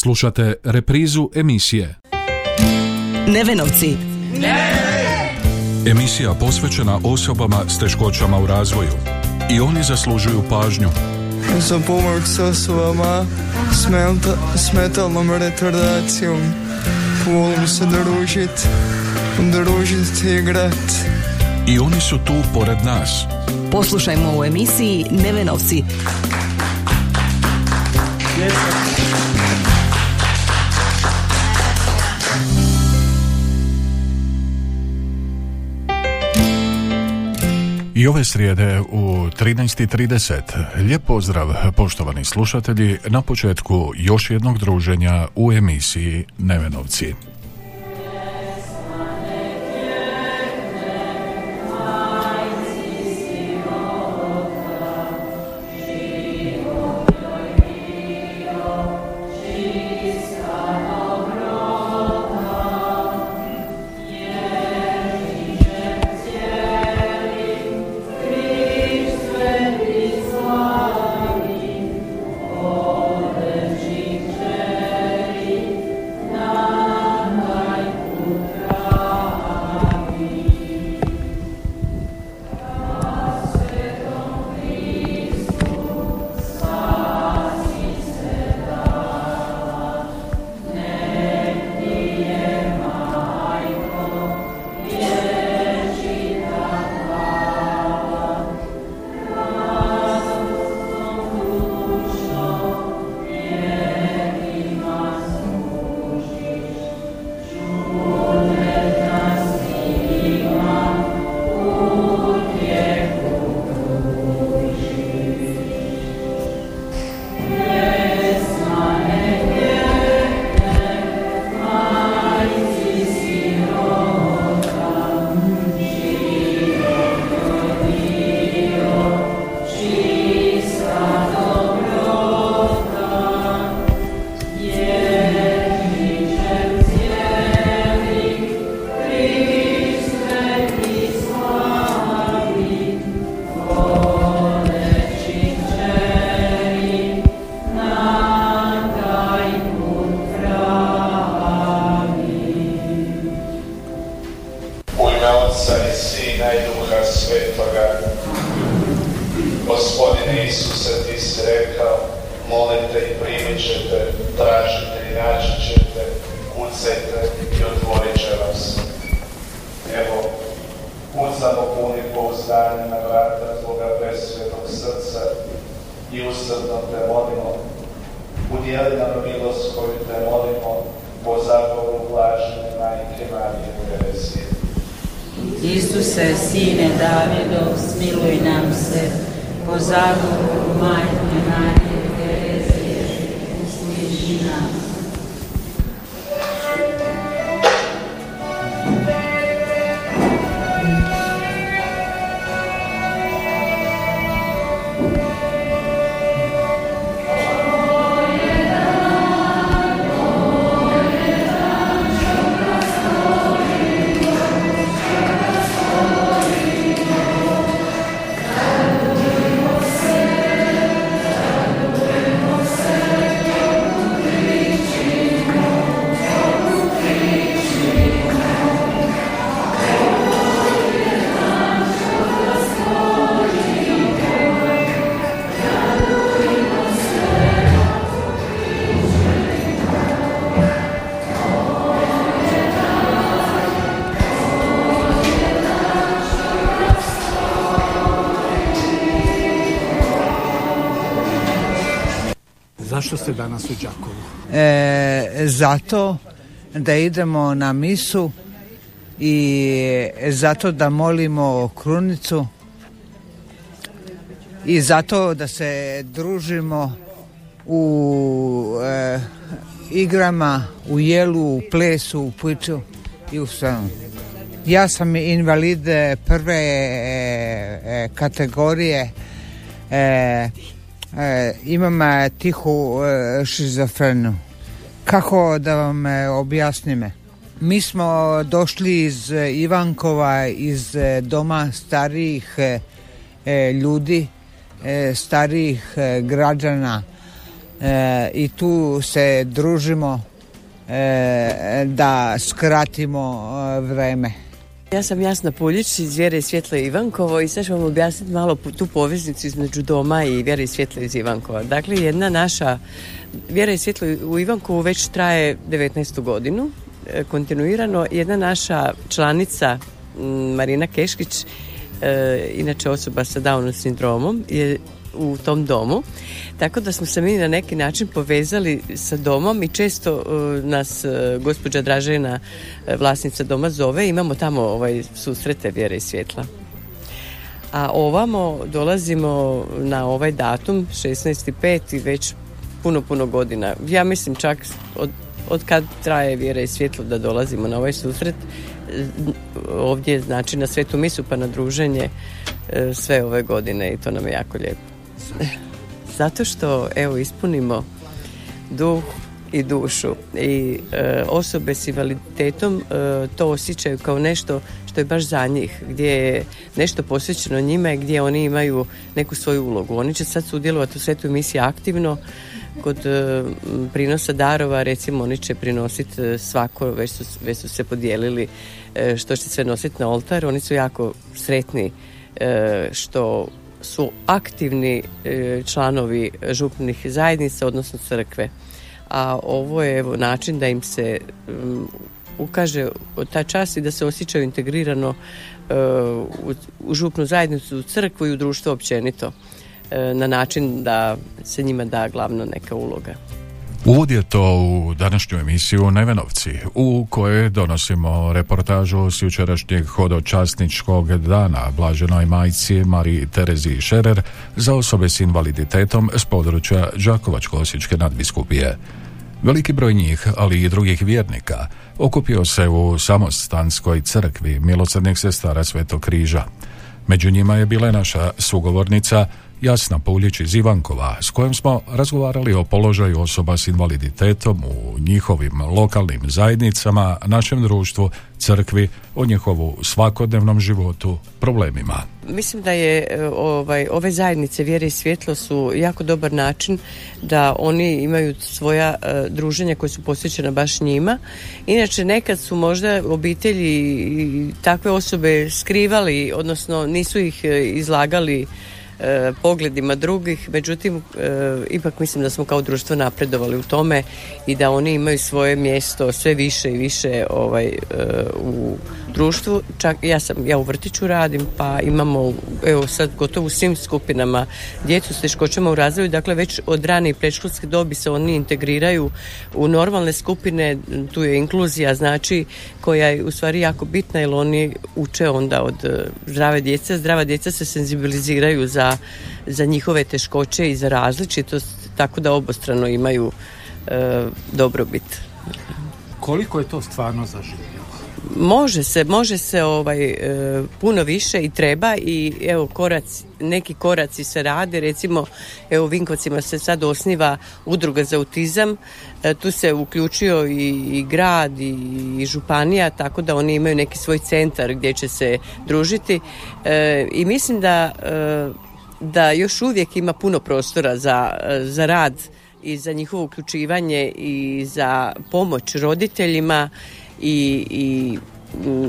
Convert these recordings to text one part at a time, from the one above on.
Slušate reprizu emisije Nevenovci. Emisija posvećena osobama s teškoćama u razvoju. I oni zaslužuju pažnju. za pomoć s osobama s, menta- s metalnom retardacijom. Volim se družit, družit i igrat. I oni su tu pored nas. Poslušajmo u emisiji Nevenovci. I ove srijede u 13.30. Lijep pozdrav poštovani slušatelji na početku još jednog druženja u emisiji Nevenovci. Na vrata Tvoga presvetog srca i usrdno te molimo. Udijeli nam milost koju te molimo po zaboru blažene majke Marije Terezije. Isuse, sine Davidov, smiluj nam se, po zagovoru majke Marije ste danas u Đakovu? e, zato da idemo na misu i zato da molimo krunicu i zato da se družimo u e, igrama, u jelu, u plesu, u puću i u svemu. Ja sam invalid prve e, e, kategorije e, imam e, tihu e, šizofrenu. Kako da vam e, objasnim? Mi smo došli iz e, Ivankova, iz e, doma starijih e, e, ljudi, e, starijih e, građana e, i tu se družimo e, da skratimo e, vreme. Ja sam Jasna Puljić iz Vjere i Svjetle Ivankovo i sad ću vam objasniti malo tu poveznicu između doma i Vjere i Svjetle iz Ivankova. Dakle, jedna naša Vjera i Svjetlo u Ivankovu već traje 19. godinu e, kontinuirano. Jedna naša članica Marina Keškić, e, inače osoba sa Downom sindromom, je u tom domu. Tako da smo se mi na neki način povezali sa domom i često uh, nas uh, gospođa Dražena, uh, vlasnica doma zove, imamo tamo ovaj susrete vjere i svjetla. A ovamo dolazimo na ovaj datum 16.5. već puno, puno godina. Ja mislim čak od, od kad traje vjera i svjetlo da dolazimo na ovaj susret ovdje znači na svetu misu pa na druženje sve ove godine i to nam je jako lijepo. Zato što evo ispunimo duh i dušu i e, osobe s invaliditetom e, to osjećaju kao nešto što je baš za njih, gdje je nešto posvećeno njima i gdje oni imaju neku svoju ulogu. Oni će sad sudjelovati u svetoj misiji aktivno kod e, prinosa darova, recimo oni će prinositi svako, već su, već su se podijelili što će sve nositi na oltar, oni su jako sretni što su aktivni e, članovi župnih zajednica, odnosno crkve. A ovo je evo, način da im se um, ukaže ta čas i da se osjećaju integrirano e, u, u župnu zajednicu, u crkvu i u društvo općenito e, na način da se njima da glavno neka uloga. Uvod je to u današnju emisiju Nevenovci, u kojoj donosimo reportažu s jučerašnjeg hodočasničkog dana blaženoj majci Mariji Terezi Šerer za osobe s invaliditetom s područja Đakovačko-Osječke nadbiskupije. Veliki broj njih, ali i drugih vjernika, okupio se u samostanskoj crkvi milosrdnih sestara Svetog križa. Među njima je bila naša sugovornica Jasna Puljić iz Ivankova, s kojom smo razgovarali o položaju osoba s invaliditetom u njihovim lokalnim zajednicama, našem društvu, crkvi, o njihovu svakodnevnom životu, problemima. Mislim da je e, ovaj, ove zajednice vjere i svjetlo su jako dobar način da oni imaju svoja uh, druženja koja su posvećena baš njima. Inače nekad su možda obitelji i takve osobe skrivali, odnosno nisu ih e, izlagali e, pogledima drugih, međutim e, ipak mislim da smo kao društvo napredovali u tome i da oni imaju svoje mjesto sve više i više ovaj e, u društvu. Čak ja sam ja u vrtiću radim, pa imamo evo sad gotovo u svim skupinama djecu s teškoćama u razvoju, dakle već od rane i predškolske dobi se oni integriraju u normalne skupine, tu je inkluzija znači koja je u stvari jako bitna jer oni uče onda od zdrave djece, zdrava djeca se senzibiliziraju za, za njihove teškoće i za različitost, tako da obostrano imaju e, dobrobit. Koliko je to stvarno zaživjelo? Može se, može se ovaj e, puno više i treba i evo korac, neki koraci se rade, recimo evo u Vinkovcima se sad osniva udruga za autizam, e, tu se uključio i, i grad i, i, županija, tako da oni imaju neki svoj centar gdje će se družiti e, i mislim da da još uvijek ima puno prostora za, za rad i za njihovo uključivanje i za pomoć roditeljima i, i,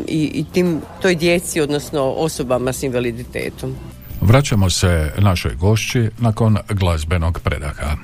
i, i tim, toj djeci, odnosno osobama s invaliditetom. Vraćamo se našoj gošći nakon glazbenog predaha.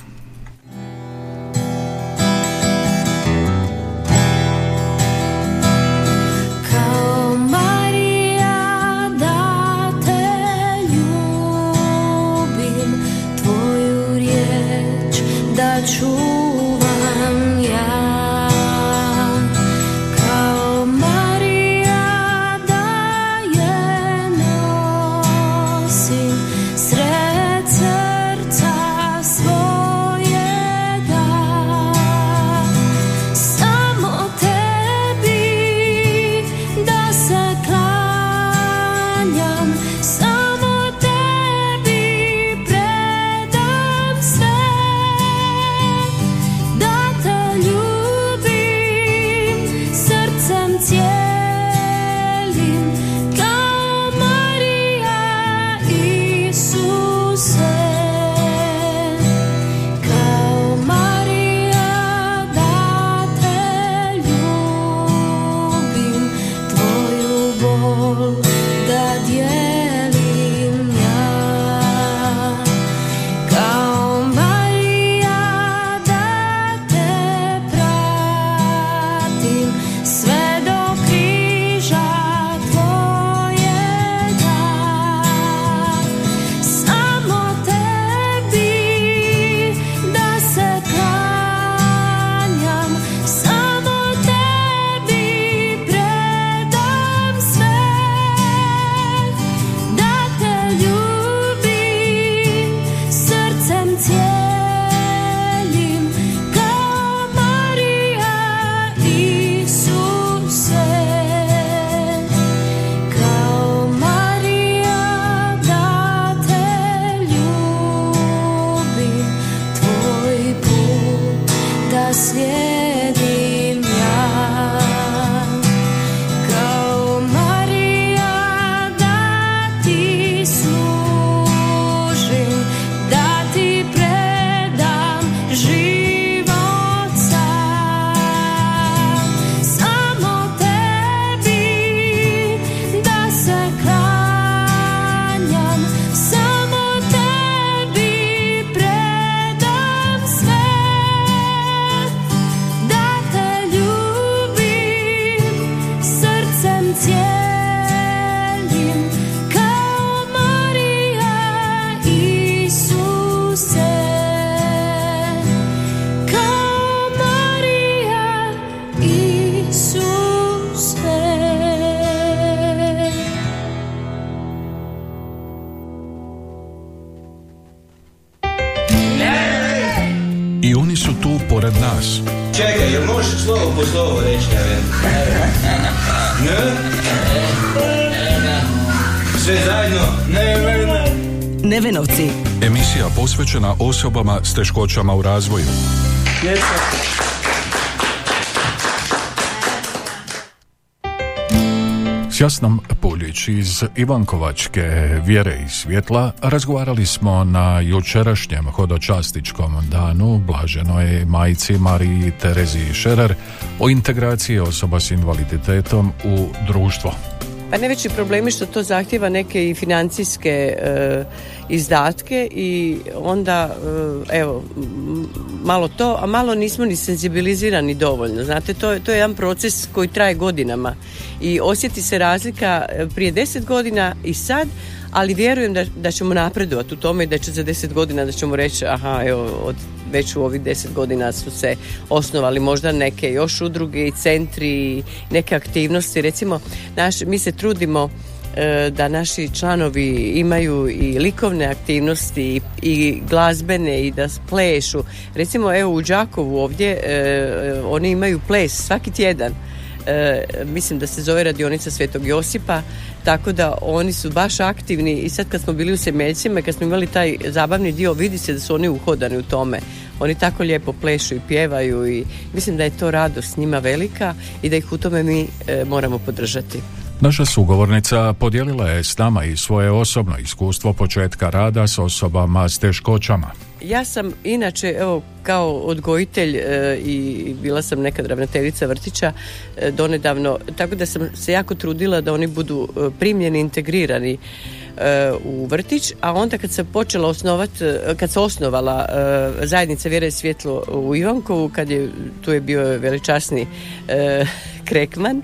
Emisija posvećena osobama s teškoćama u razvoju. S Jasnom Puljić iz Ivankovačke vjere i svjetla razgovarali smo na jučerašnjem hodočastičkom danu blaženoj majci Mariji Terezi Šerer o integraciji osoba s invaliditetom u društvo. Pa najveći problemi što to zahtjeva neke i financijske e, izdatke i onda e, evo malo to, a malo nismo ni senzibilizirani dovoljno. Znate, to, to je jedan proces koji traje godinama i osjeti se razlika e, prije deset godina i sad, ali vjerujem da, da ćemo napredovati u tome i da će za deset godina da ćemo reći aha, evo, od već u ovih deset godina su se osnovali možda neke još udruge i centri i neke aktivnosti. Recimo, naš, mi se trudimo e, da naši članovi imaju i likovne aktivnosti i, glazbene i da plešu. Recimo evo u Đakovu ovdje e, oni imaju ples svaki tjedan. E, mislim da se zove radionica Svetog Josipa tako da oni su baš aktivni i sad kad smo bili u Semeljcima kad smo imali taj zabavni dio vidi se da su oni uhodani u tome oni tako lijepo plešu i pjevaju i mislim da je to radost njima velika i da ih u tome mi e, moramo podržati. Naša sugovornica podijelila je s nama i svoje osobno iskustvo početka rada s osobama s teškoćama. Ja sam inače, evo, kao odgojitelj e, i bila sam nekad ravnateljica vrtića e, donedavno, tako da sam se jako trudila da oni budu e, primljeni, integrirani u vrtić, a onda kad se počela osnovati, kad se osnovala zajednica Vjere i svjetlo u Ivankovu, kad je, tu je bio veličasni Krekman,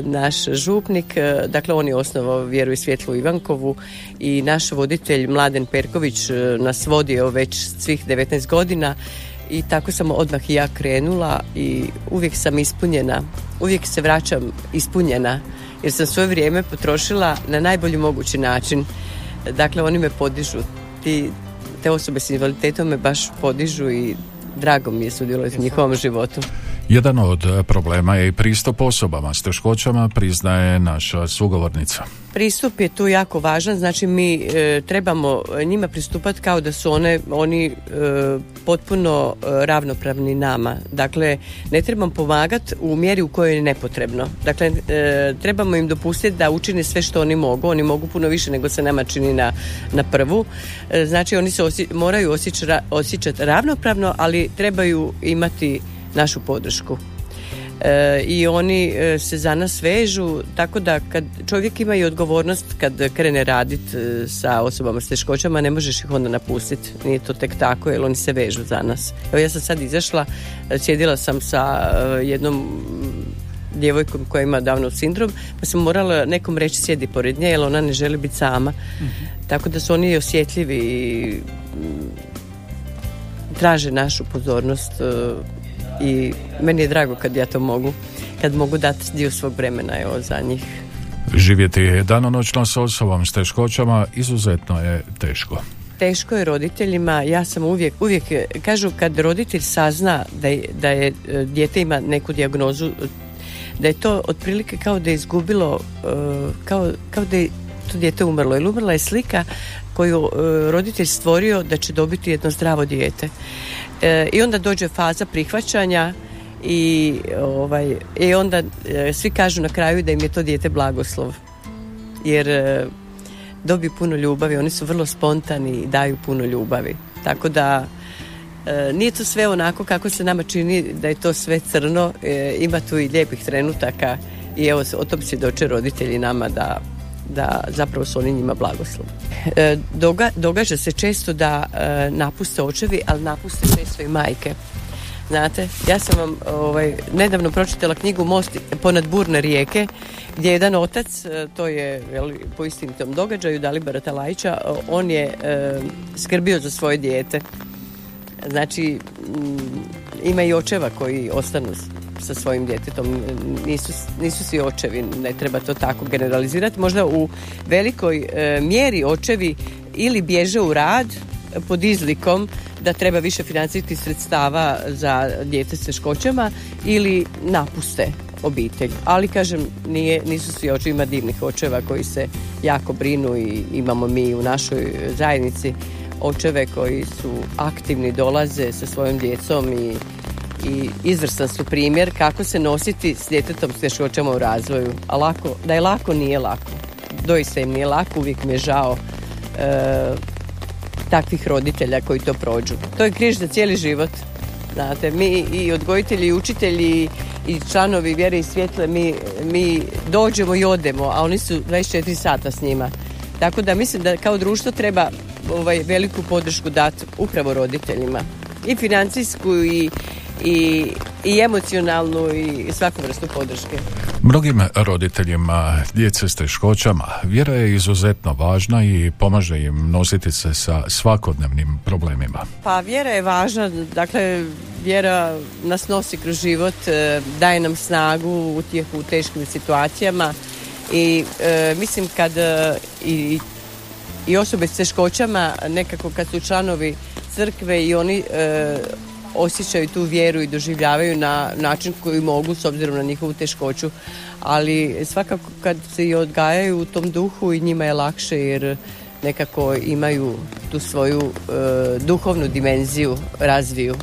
naš župnik, dakle on je osnovao Vjeru i svjetlo u Ivankovu i naš voditelj Mladen Perković nas vodio već svih 19 godina i tako sam odmah i ja krenula i uvijek sam ispunjena, uvijek se vraćam ispunjena jer sam svoje vrijeme potrošila na najbolji mogući način. Dakle, oni me podižu, ti, te osobe s invaliditetom me baš podižu i drago mi je sudjelovati u njihovom životu. Jedan od problema je i pristup osobama s teškoćama, priznaje naša sugovornica. Pristup je tu jako važan, znači mi e, trebamo njima pristupati kao da su one, oni e, potpuno e, ravnopravni nama. Dakle, ne trebamo pomagati u mjeri u kojoj je nepotrebno. Dakle, trebamo im dopustiti da učine sve što oni mogu. Oni mogu puno više nego se nama čini na, na prvu. Znači, oni se moraju osjećati, osjećati ravnopravno, ali trebaju imati našu podršku. E, I oni e, se za nas vežu, tako da kad čovjek ima i odgovornost kad krene raditi e, sa osobama s teškoćama, ne možeš ih onda napustiti. Nije to tek tako, jer oni se vežu za nas. Evo ja sam sad izašla, sjedila sam sa jednom djevojkom koja ima davno sindrom, pa sam morala nekom reći sjedi pored nje, jer ona ne želi biti sama. Mhm. Tako da su oni osjetljivi i traže našu pozornost i meni je drago kad ja to mogu, kad mogu dati dio svog vremena evo, za njih. Živjeti danonoćno s osobom s teškoćama izuzetno je teško. Teško je roditeljima, ja sam uvijek, uvijek kažu kad roditelj sazna da je, da je e, dijete ima neku dijagnozu, da je to otprilike kao da je izgubilo, e, kao, kao da je to dijete umrlo. Jer umrla je slika koju e, roditelj stvorio da će dobiti jedno zdravo dijete. E, I onda dođe faza prihvaćanja i, ovaj, i onda e, svi kažu na kraju da im je to dijete blagoslov. Jer dobiju puno ljubavi, oni su vrlo spontani i daju puno ljubavi. Tako da nije to sve onako kako se nama čini da je to sve crno, ima tu i lijepih trenutaka i evo o tom doće roditelji nama da da zapravo su oni njima blagoslov. E, događa se često da e, napuste očevi, ali napuste često i majke. Znate, ja sam vam ovaj, nedavno pročitala knjigu Most ponad burne rijeke, gdje jedan otac, e, to je jel, po istinitom događaju, Dalibara Talajića, on je skrbio za svoje dijete. Znači, ima i očeva koji ostanu sa svojim djetetom. Nisu, nisu svi očevi, ne treba to tako generalizirati. Možda u velikoj e, mjeri očevi ili bježe u rad pod izlikom da treba više financijskih sredstava za djece s teškoćama ili napuste obitelj. Ali kažem, nije, nisu svi oči, ima divnih očeva koji se jako brinu i imamo mi u našoj zajednici očeve koji su aktivni, dolaze sa svojom djecom i, i izvrstan su primjer kako se nositi s djetetom s teškoćama u razvoju. A lako, da je lako, nije lako. Doista im nije lako, uvijek mi je žao e, takvih roditelja koji to prođu. To je križ za cijeli život. Znate, mi i odgojitelji i učitelji i članovi vjere i svjetle, mi, mi dođemo i odemo, a oni su 24 sata s njima. Tako da mislim da kao društvo treba ovaj, veliku podršku dati upravo roditeljima. I financijsku i, i, i emocionalnu i svaku vrstu podrške. Mnogim roditeljima djece s teškoćama vjera je izuzetno važna i pomaže im nositi se sa svakodnevnim problemima. Pa vjera je važna, dakle vjera nas nosi kroz život, e, daje nam snagu, utjehu u teškim situacijama i e, mislim kad e, i, i osobe s teškoćama nekako kad su članovi crkve i oni osjećaju tu vjeru i doživljavaju na način koji mogu s obzirom na njihovu teškoću. Ali svakako kad se i odgajaju u tom duhu i njima je lakše jer nekako imaju tu svoju e, duhovnu dimenziju razviju.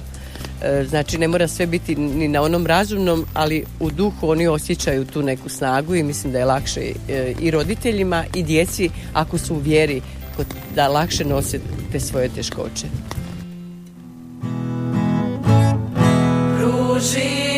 E, znači ne mora sve biti ni na onom razumnom ali u duhu oni osjećaju tu neku snagu i mislim da je lakše e, i roditeljima i djeci ako su u vjeri da lakše nose te svoje teškoće fugir.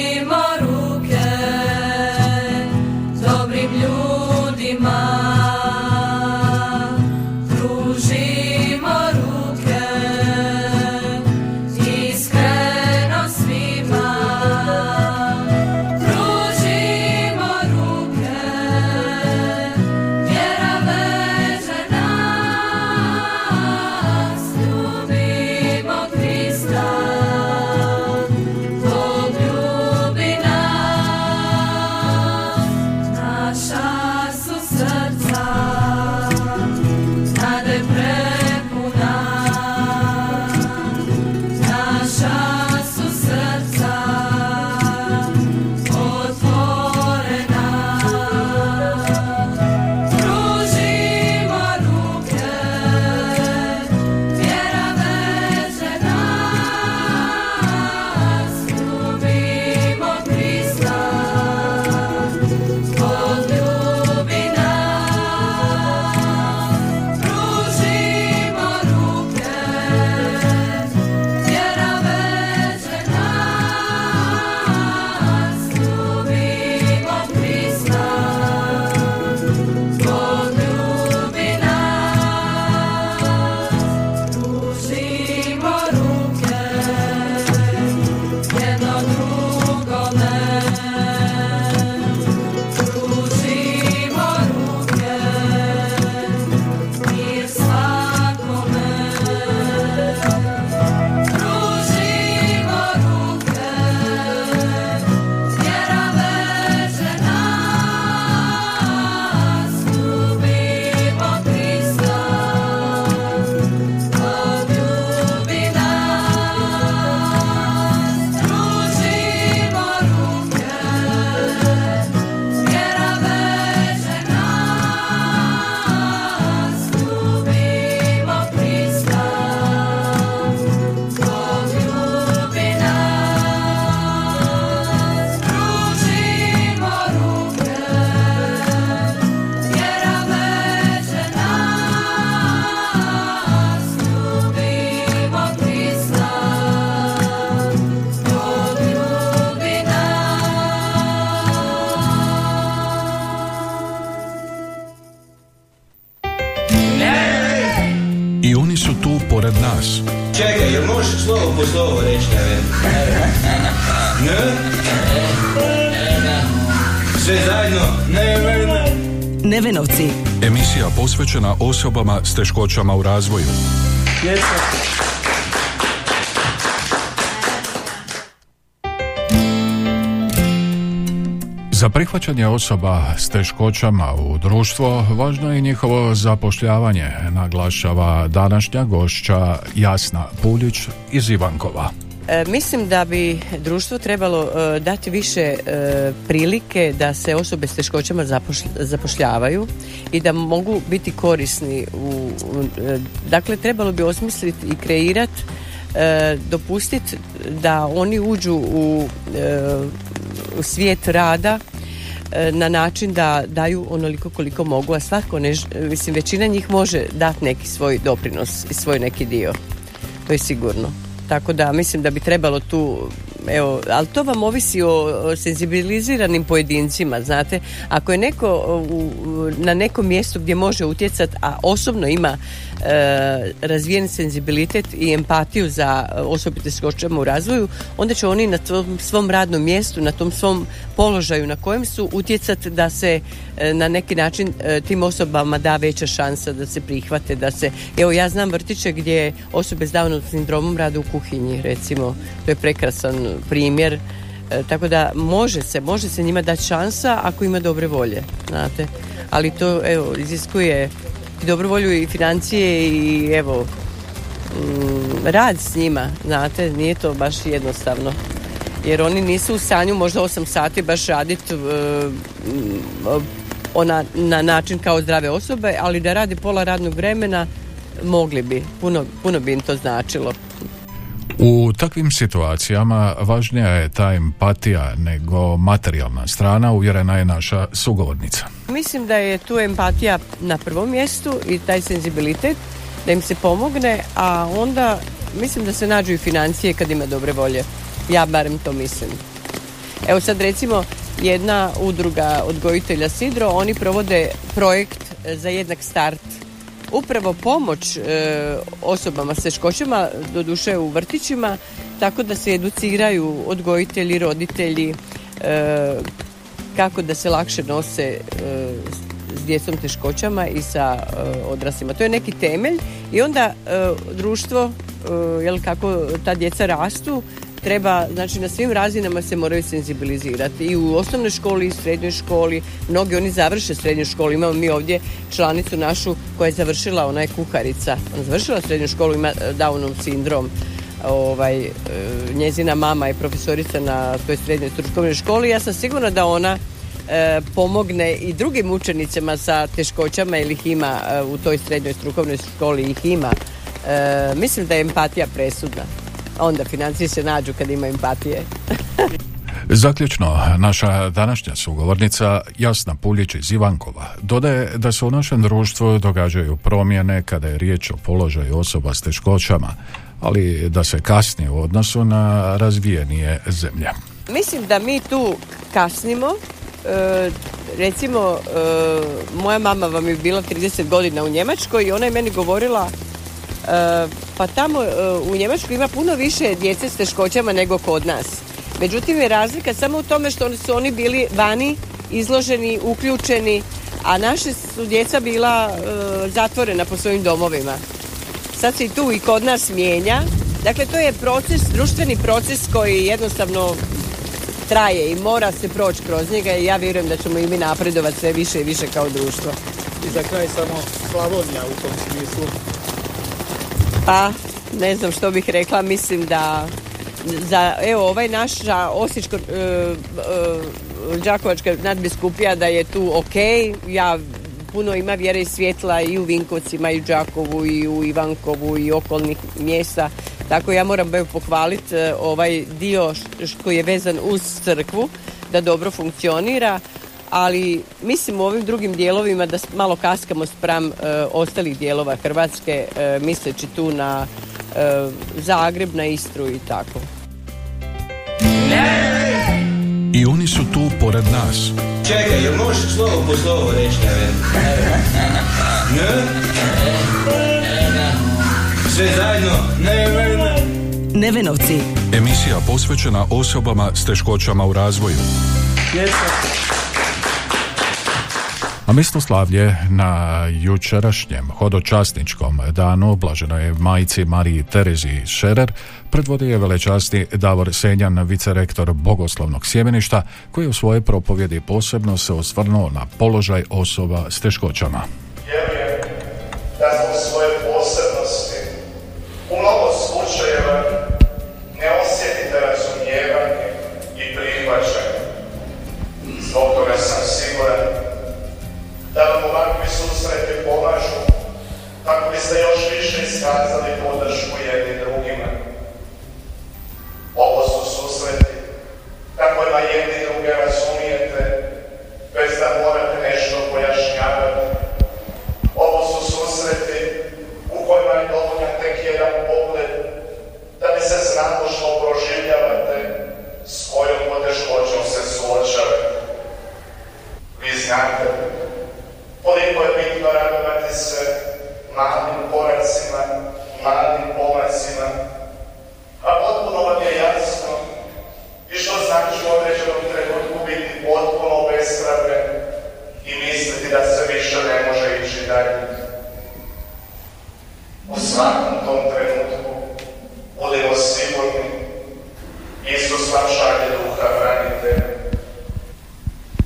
Nevenovci. Emisija posvećena osobama s teškoćama u razvoju. Za prihvaćanje osoba s teškoćama u društvo važno je njihovo zapošljavanje, naglašava današnja gošća Jasna Puljić iz Ivankova. E, mislim da bi društvo trebalo e, dati više e, prilike da se osobe s teškoćama zapošl- zapošljavaju i da mogu biti korisni u, dakle trebalo bi osmisliti i kreirati dopustiti da oni uđu u, u svijet rada na način da daju onoliko koliko mogu, a svatko ne, mislim većina njih može dati neki svoj doprinos i svoj neki dio. To je sigurno. Tako da mislim da bi trebalo tu evo, ali to vam ovisi o, senzibiliziranim pojedincima, znate. Ako je neko u, na nekom mjestu gdje može utjecati, a osobno ima e, razvijen senzibilitet i empatiju za osobe teškoćama u razvoju, onda će oni na tom svom radnom mjestu, na tom svom položaju na kojem su utjecati da se e, na neki način e, tim osobama da veća šansa da se prihvate, da se... Evo ja znam vrtiće gdje osobe s Downovim sindromom rade u kuhinji, recimo. To je prekrasan primjer. E, tako da može se, može se njima dati šansa ako ima dobre volje, znate. Ali to, evo, iziskuje i dobru volju i financije i evo, mm, rad s njima, znate, nije to baš jednostavno. Jer oni nisu u stanju možda 8 sati baš raditi ona, na način kao zdrave osobe, ali da radi pola radnog vremena mogli bi, puno, puno bi im to značilo. U takvim situacijama važnija je ta empatija nego materijalna strana, uvjerena je naša sugovornica. Mislim da je tu empatija na prvom mjestu i taj senzibilitet da im se pomogne, a onda mislim da se nađu i financije kad ima dobre volje. Ja barem to mislim. Evo sad recimo jedna udruga odgojitelja Sidro, oni provode projekt za jednak start. Upravo pomoć e, osobama s teškoćama, doduše u vrtićima, tako da se educiraju odgojitelji, roditelji, e, kako da se lakše nose e, s- djecom teškoćama i sa odraslima. To je neki temelj i onda društvo, jel kako ta djeca rastu, treba, znači na svim razinama se moraju senzibilizirati. I u osnovnoj školi i srednjoj školi, mnogi oni završe srednju školu, imamo mi ovdje članicu našu koja je završila, ona je kuharica, ona završila srednju školu, ima e, Downov sindrom, ovaj, e, njezina mama je profesorica na toj srednjoj strukovnoj školi, ja sam sigurna da ona e, pomogne i drugim učenicima sa teškoćama ili ih ima u toj srednjoj strukovnoj školi ih ima. Mislim da je empatija presudna. Onda financije se nađu kad ima empatije. Zaključno, naša današnja sugovornica Jasna Puljić iz Ivankova dodaje da se u našem društvu događaju promjene kada je riječ o položaju osoba s teškoćama, ali da se kasnije u odnosu na razvijenije zemlje. Mislim da mi tu kasnimo. E, recimo, e, moja mama vam je bila 30 godina u Njemačkoj i ona je meni govorila pa tamo e, u Njemačkoj ima puno više djece s teškoćama nego kod nas. Međutim je razlika samo u tome što su oni bili vani, izloženi, uključeni, a naše su djeca bila e, zatvorena po svojim domovima. Sad se i tu i kod nas mijenja. Dakle, to je proces, društveni proces koji jednostavno traje i mora se proći kroz njega i ja vjerujem da ćemo i mi napredovati sve više i više kao društvo. I za kraj samo Slavonija u tom smislu. Pa, ne znam što bih rekla, mislim da za, evo, ovaj naša Osječko, e, e, Đakovačka nadbiskupija da je tu ok, ja puno ima vjere i svjetla i u Vinkovcima i u Đakovu i u Ivankovu i okolnih mjesta. Tako ja moram pohvaliti e, ovaj dio koji je vezan uz crkvu da dobro funkcionira ali mislim u ovim drugim dijelovima da malo kaskamo spram e, ostalih dijelova Hrvatske e, misleći tu na e, Zagreb, na Istru i tako. I oni su tu pored nas. Čekaj, jel možeš slovo po slovo reći, ne? Ne? Sve zajedno? Ne, ne, ne. Nevenovci. Emisija posvećena osobama s teškoćama u razvoju. Slavlje na jučerašnjem hodočasničkom danu blaženoj majci Mariji Terezi Šerer predvodi je velečasti Davor Senjan, vicerektor Bogoslovnog sjemeništa, koji u svojoj propovjedi posebno se osvrnuo na položaj osoba s teškoćama. Vjerujem da zbog svoje više iskazali podršku jedni drugima. Ovo su susreti kako da jedni druge razumijete bez da morate nešto pojašnjavati. Ovo su susreti u kojima je dovoljan tek jedan pogled da bi se znalo što proživljavate, s kojom poteškoćom se suočavate. Vi znate koliko je bitno radovati se malim koracima, malim pomacima, a potpuno vam je jasno i što znači u određenom trenutku biti potpuno obeshrabren i misliti da se više ne može ići dalje. U svakom tom trenutku budemo sigurni Isus vam šalje duha branitelja.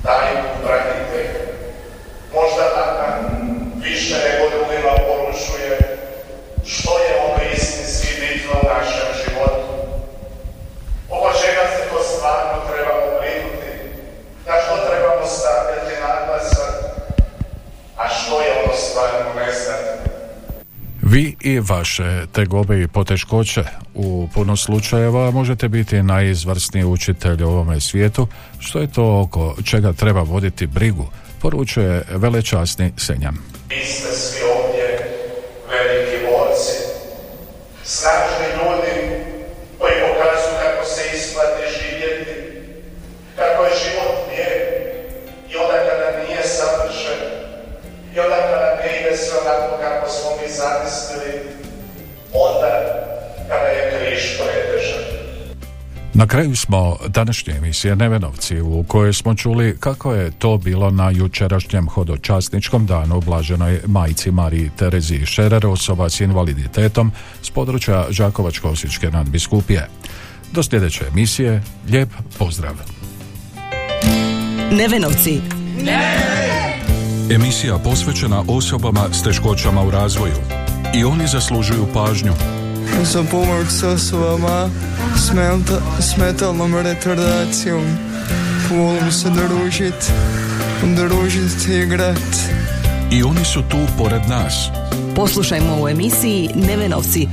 Taj duh branitelja možda nama više nego drugima poručuje što je ono istinski bitno u našem životu. Oko čega se to stvarno trebamo brinuti, na što trebamo stavljati naglasak, a što je ono stvarno neznatno. Vi vaše tegobe i poteškoće? U puno slučajeva možete biti najizvrsniji učitelj u ovome svijetu, što je to oko čega treba voditi brigu, poručuje velečasni Senjan. Na kraju smo današnje emisije Nevenovci u kojoj smo čuli kako je to bilo na jučerašnjem hodočasničkom danu blaženoj majci Mariji Terezi Šerer osoba s invaliditetom s područja Žakovačko-Osječke nadbiskupije. Do sljedeće emisije, lijep pozdrav! Nevenovci. Emisija posvećena osobama s teškoćama u razvoju. I oni zaslužuju pažnju. Za pomoć s osobama s, menta- s metalnom retardacijom. Volim se družit, družit i igrat. I oni su tu pored nas. Poslušajmo u emisiji Nevenovci.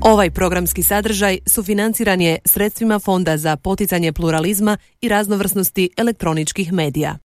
Ovaj programski sadržaj sufinanciran je sredstvima Fonda za poticanje pluralizma i raznovrsnosti elektroničkih medija.